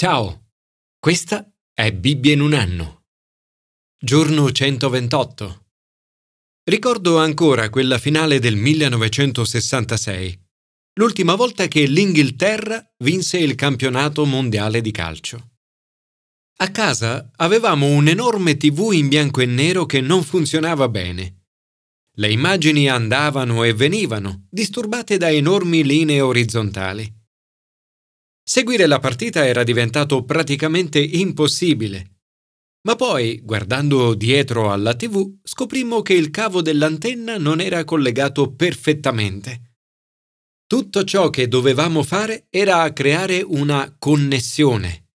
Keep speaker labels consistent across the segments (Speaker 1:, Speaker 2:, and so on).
Speaker 1: Ciao, questa è Bibbia in un anno. Giorno 128. Ricordo ancora quella finale del 1966, l'ultima volta che l'Inghilterra vinse il campionato mondiale di calcio. A casa avevamo un'enorme TV in bianco e nero che non funzionava bene. Le immagini andavano e venivano, disturbate da enormi linee orizzontali. Seguire la partita era diventato praticamente impossibile. Ma poi, guardando dietro alla TV, scoprimmo che il cavo dell'antenna non era collegato perfettamente. Tutto ciò che dovevamo fare era creare una connessione.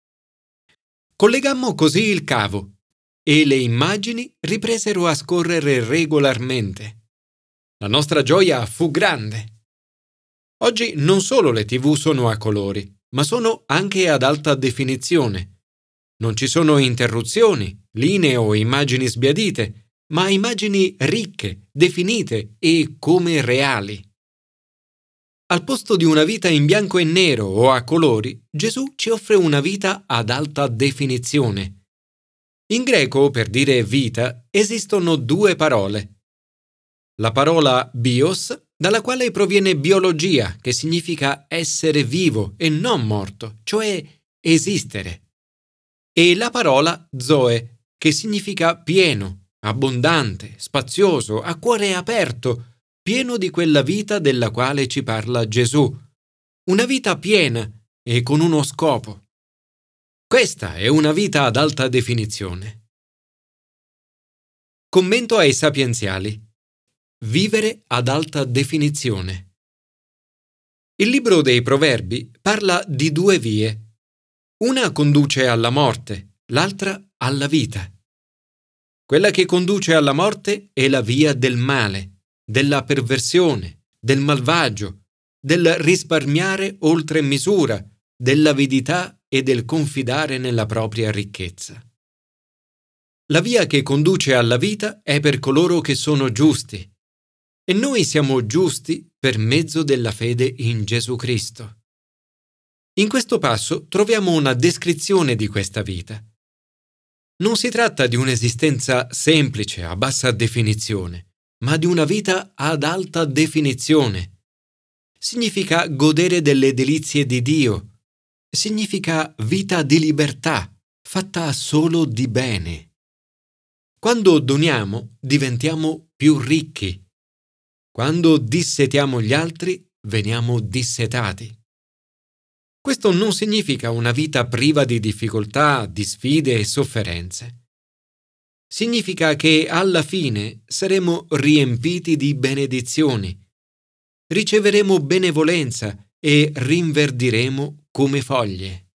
Speaker 1: Collegammo così il cavo e le immagini ripresero a scorrere regolarmente. La nostra gioia fu grande. Oggi non solo le TV sono a colori, ma sono anche ad alta definizione. Non ci sono interruzioni, linee o immagini sbiadite, ma immagini ricche, definite e come reali. Al posto di una vita in bianco e nero o a colori, Gesù ci offre una vita ad alta definizione. In greco, per dire vita, esistono due parole. La parola bios dalla quale proviene biologia, che significa essere vivo e non morto, cioè esistere. E la parola zoe, che significa pieno, abbondante, spazioso, a cuore aperto, pieno di quella vita della quale ci parla Gesù. Una vita piena e con uno scopo. Questa è una vita ad alta definizione. Commento ai sapienziali. Vivere ad alta definizione. Il libro dei Proverbi parla di due vie. Una conduce alla morte, l'altra alla vita. Quella che conduce alla morte è la via del male, della perversione, del malvagio, del risparmiare oltre misura, dell'avidità e del confidare nella propria ricchezza. La via che conduce alla vita è per coloro che sono giusti, e noi siamo giusti per mezzo della fede in Gesù Cristo. In questo passo troviamo una descrizione di questa vita. Non si tratta di un'esistenza semplice, a bassa definizione, ma di una vita ad alta definizione. Significa godere delle delizie di Dio. Significa vita di libertà, fatta solo di bene. Quando doniamo, diventiamo più ricchi quando dissetiamo gli altri, veniamo dissetati. Questo non significa una vita priva di difficoltà, di sfide e sofferenze. Significa che alla fine saremo riempiti di benedizioni, riceveremo benevolenza e rinverdiremo come foglie.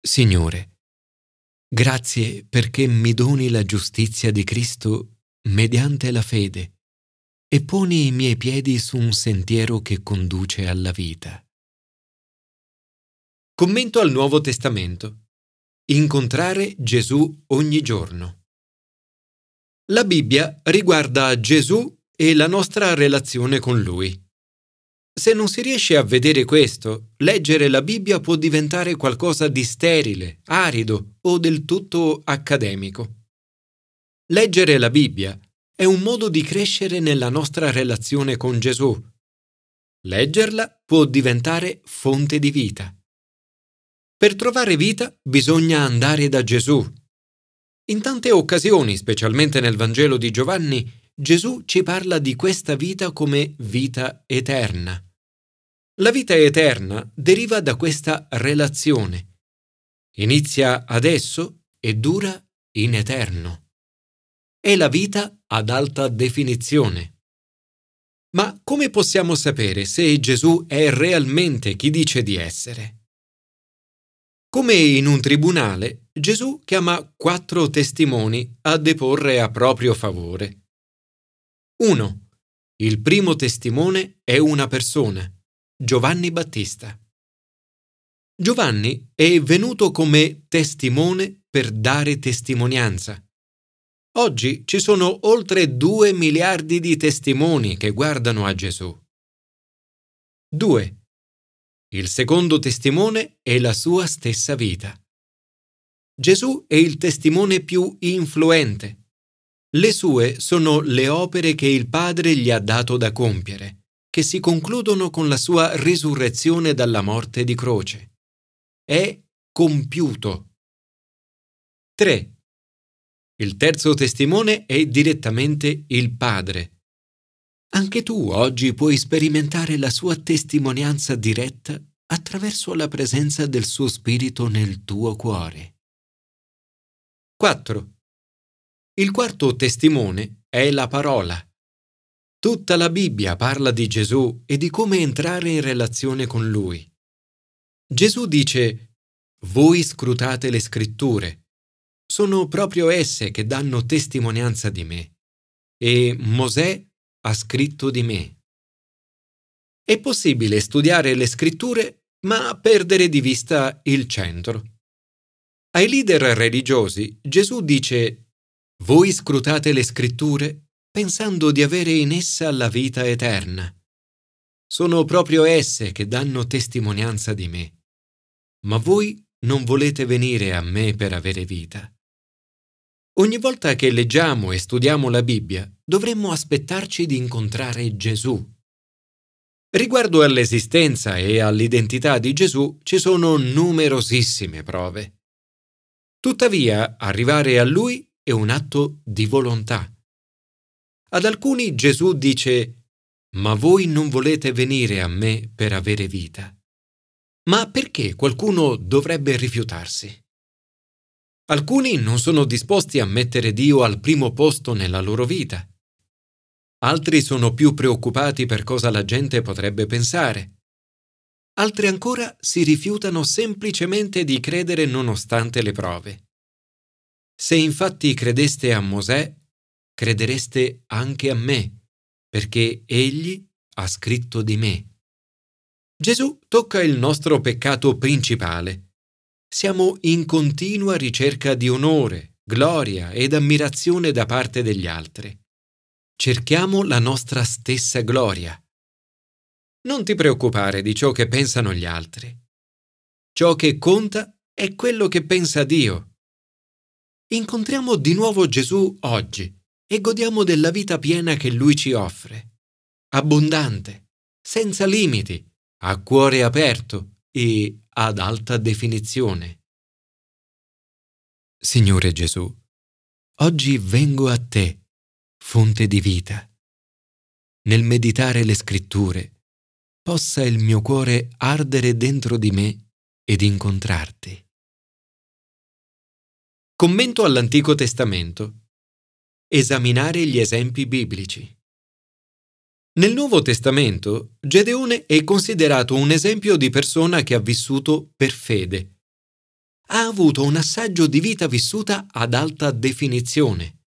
Speaker 1: Signore, grazie perché mi doni la giustizia di Cristo mediante la fede e poni i miei piedi su un sentiero che conduce alla vita. Commento al Nuovo Testamento. Incontrare Gesù ogni giorno. La Bibbia riguarda Gesù e la nostra relazione con Lui. Se non si riesce a vedere questo, leggere la Bibbia può diventare qualcosa di sterile, arido o del tutto accademico. Leggere la Bibbia è un modo di crescere nella nostra relazione con Gesù. Leggerla può diventare fonte di vita. Per trovare vita bisogna andare da Gesù. In tante occasioni, specialmente nel Vangelo di Giovanni, Gesù ci parla di questa vita come vita eterna. La vita eterna deriva da questa relazione. Inizia adesso e dura in eterno è la vita ad alta definizione. Ma come possiamo sapere se Gesù è realmente chi dice di essere? Come in un tribunale, Gesù chiama quattro testimoni a deporre a proprio favore. 1. Il primo testimone è una persona, Giovanni Battista. Giovanni è venuto come testimone per dare testimonianza. Oggi ci sono oltre 2 miliardi di testimoni che guardano a Gesù. 2. Il secondo testimone è la sua stessa vita. Gesù è il testimone più influente. Le sue sono le opere che il Padre gli ha dato da compiere, che si concludono con la sua risurrezione dalla morte di croce. È compiuto. 3. Il terzo testimone è direttamente il Padre. Anche tu oggi puoi sperimentare la sua testimonianza diretta attraverso la presenza del suo Spirito nel tuo cuore. 4. Il quarto testimone è la parola. Tutta la Bibbia parla di Gesù e di come entrare in relazione con Lui. Gesù dice, Voi scrutate le scritture. Sono proprio esse che danno testimonianza di me. E Mosè ha scritto di me. È possibile studiare le scritture ma perdere di vista il centro. Ai leader religiosi Gesù dice Voi scrutate le scritture pensando di avere in essa la vita eterna. Sono proprio esse che danno testimonianza di me. Ma voi non volete venire a me per avere vita. Ogni volta che leggiamo e studiamo la Bibbia, dovremmo aspettarci di incontrare Gesù. Riguardo all'esistenza e all'identità di Gesù ci sono numerosissime prove. Tuttavia, arrivare a Lui è un atto di volontà. Ad alcuni Gesù dice, Ma voi non volete venire a me per avere vita. Ma perché qualcuno dovrebbe rifiutarsi? Alcuni non sono disposti a mettere Dio al primo posto nella loro vita. Altri sono più preoccupati per cosa la gente potrebbe pensare altri ancora si rifiutano semplicemente di credere nonostante le prove. Se infatti credeste a Mosè, credereste anche a me, perché egli ha scritto di me. Gesù tocca il nostro peccato principale. Siamo in continua ricerca di onore, gloria ed ammirazione da parte degli altri. Cerchiamo la nostra stessa gloria non ti preoccupare di ciò che pensano gli altri. Ciò che conta è quello che pensa Dio. Incontriamo di nuovo Gesù oggi e godiamo della vita piena che Lui ci offre, abbondante, senza limiti, a cuore aperto e ad alta definizione. Signore Gesù, oggi vengo a te, fonte di vita. Nel meditare le scritture, possa il mio cuore ardere dentro di me ed incontrarti. Commento all'Antico Testamento. Esaminare gli esempi biblici. Nel Nuovo Testamento Gedeone è considerato un esempio di persona che ha vissuto per fede. Ha avuto un assaggio di vita vissuta ad alta definizione.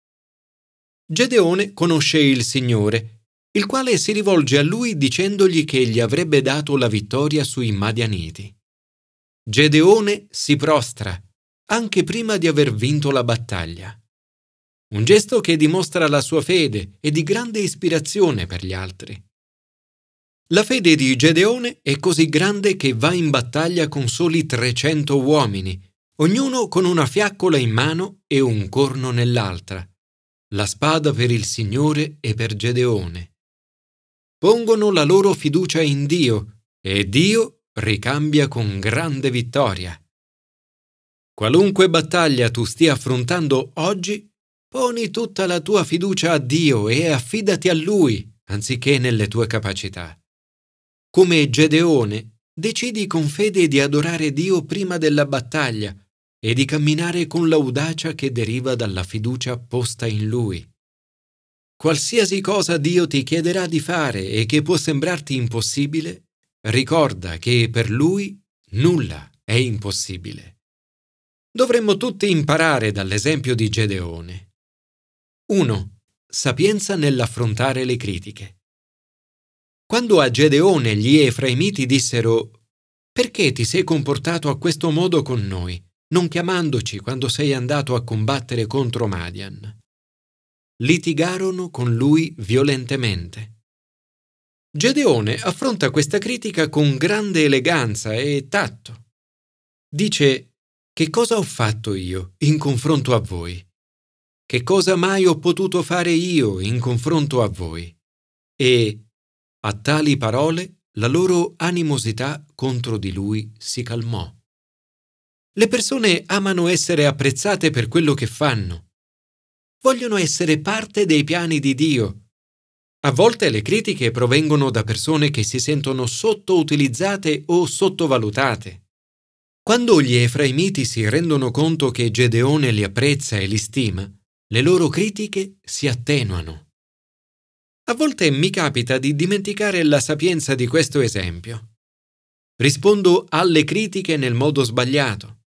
Speaker 1: Gedeone conosce il Signore il quale si rivolge a lui dicendogli che gli avrebbe dato la vittoria sui Madianiti. Gedeone si prostra, anche prima di aver vinto la battaglia. Un gesto che dimostra la sua fede e di grande ispirazione per gli altri. La fede di Gedeone è così grande che va in battaglia con soli 300 uomini, ognuno con una fiaccola in mano e un corno nell'altra, la spada per il Signore e per Gedeone pongono la loro fiducia in Dio e Dio ricambia con grande vittoria. Qualunque battaglia tu stia affrontando oggi, poni tutta la tua fiducia a Dio e affidati a Lui anziché nelle tue capacità. Come Gedeone, decidi con fede di adorare Dio prima della battaglia e di camminare con l'audacia che deriva dalla fiducia posta in Lui. Qualsiasi cosa Dio ti chiederà di fare e che può sembrarti impossibile, ricorda che per Lui nulla è impossibile. Dovremmo tutti imparare dall'esempio di Gedeone. 1. Sapienza nell'affrontare le critiche. Quando a Gedeone gli Efraimiti dissero Perché ti sei comportato a questo modo con noi, non chiamandoci quando sei andato a combattere contro Madian? litigarono con lui violentemente. Gedeone affronta questa critica con grande eleganza e tatto. Dice, che cosa ho fatto io in confronto a voi? Che cosa mai ho potuto fare io in confronto a voi? E, a tali parole, la loro animosità contro di lui si calmò. Le persone amano essere apprezzate per quello che fanno. Vogliono essere parte dei piani di Dio a volte le critiche provengono da persone che si sentono sottoutilizzate o sottovalutate. Quando gli efraimiti si rendono conto che Gedeone li apprezza e li stima, le loro critiche si attenuano. A volte mi capita di dimenticare la sapienza di questo esempio. Rispondo alle critiche nel modo sbagliato.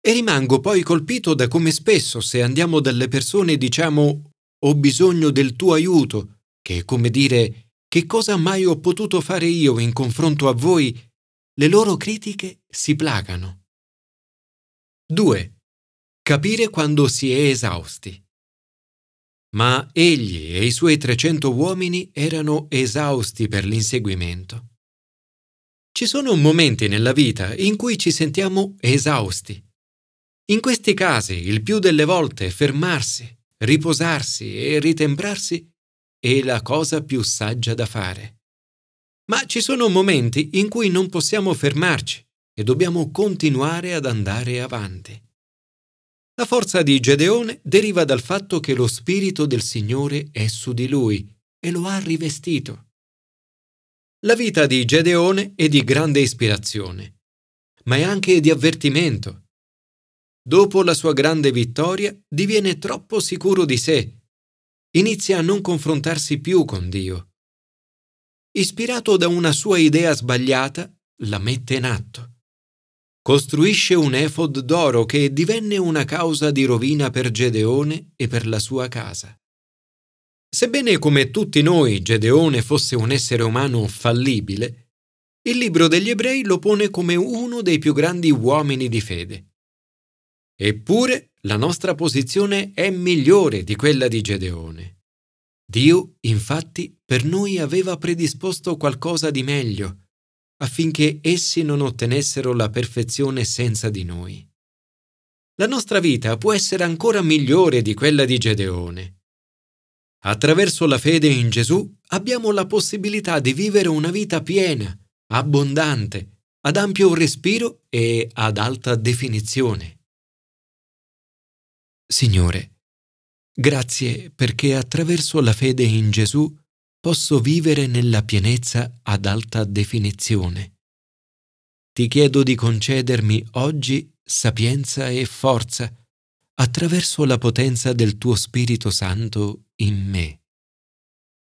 Speaker 1: E rimango poi colpito da come spesso se andiamo dalle persone e diciamo ho bisogno del tuo aiuto che è come dire che cosa mai ho potuto fare io in confronto a voi, le loro critiche si placano. 2. Capire quando si è esausti. Ma egli e i suoi 300 uomini erano esausti per l'inseguimento. Ci sono momenti nella vita in cui ci sentiamo esausti. In questi casi, il più delle volte, fermarsi, riposarsi e ritemprarsi è la cosa più saggia da fare. Ma ci sono momenti in cui non possiamo fermarci e dobbiamo continuare ad andare avanti. La forza di Gedeone deriva dal fatto che lo Spirito del Signore è su di lui e lo ha rivestito. La vita di Gedeone è di grande ispirazione, ma è anche di avvertimento. Dopo la sua grande vittoria diviene troppo sicuro di sé inizia a non confrontarsi più con Dio. Ispirato da una sua idea sbagliata, la mette in atto. Costruisce un efod d'oro che divenne una causa di rovina per Gedeone e per la sua casa. Sebbene come tutti noi Gedeone fosse un essere umano fallibile, il libro degli ebrei lo pone come uno dei più grandi uomini di fede. Eppure la nostra posizione è migliore di quella di Gedeone. Dio, infatti, per noi aveva predisposto qualcosa di meglio, affinché essi non ottenessero la perfezione senza di noi. La nostra vita può essere ancora migliore di quella di Gedeone. Attraverso la fede in Gesù abbiamo la possibilità di vivere una vita piena, abbondante, ad ampio respiro e ad alta definizione. Signore, grazie perché attraverso la fede in Gesù posso vivere nella pienezza ad alta definizione. Ti chiedo di concedermi oggi sapienza e forza attraverso la potenza del tuo Spirito Santo in me.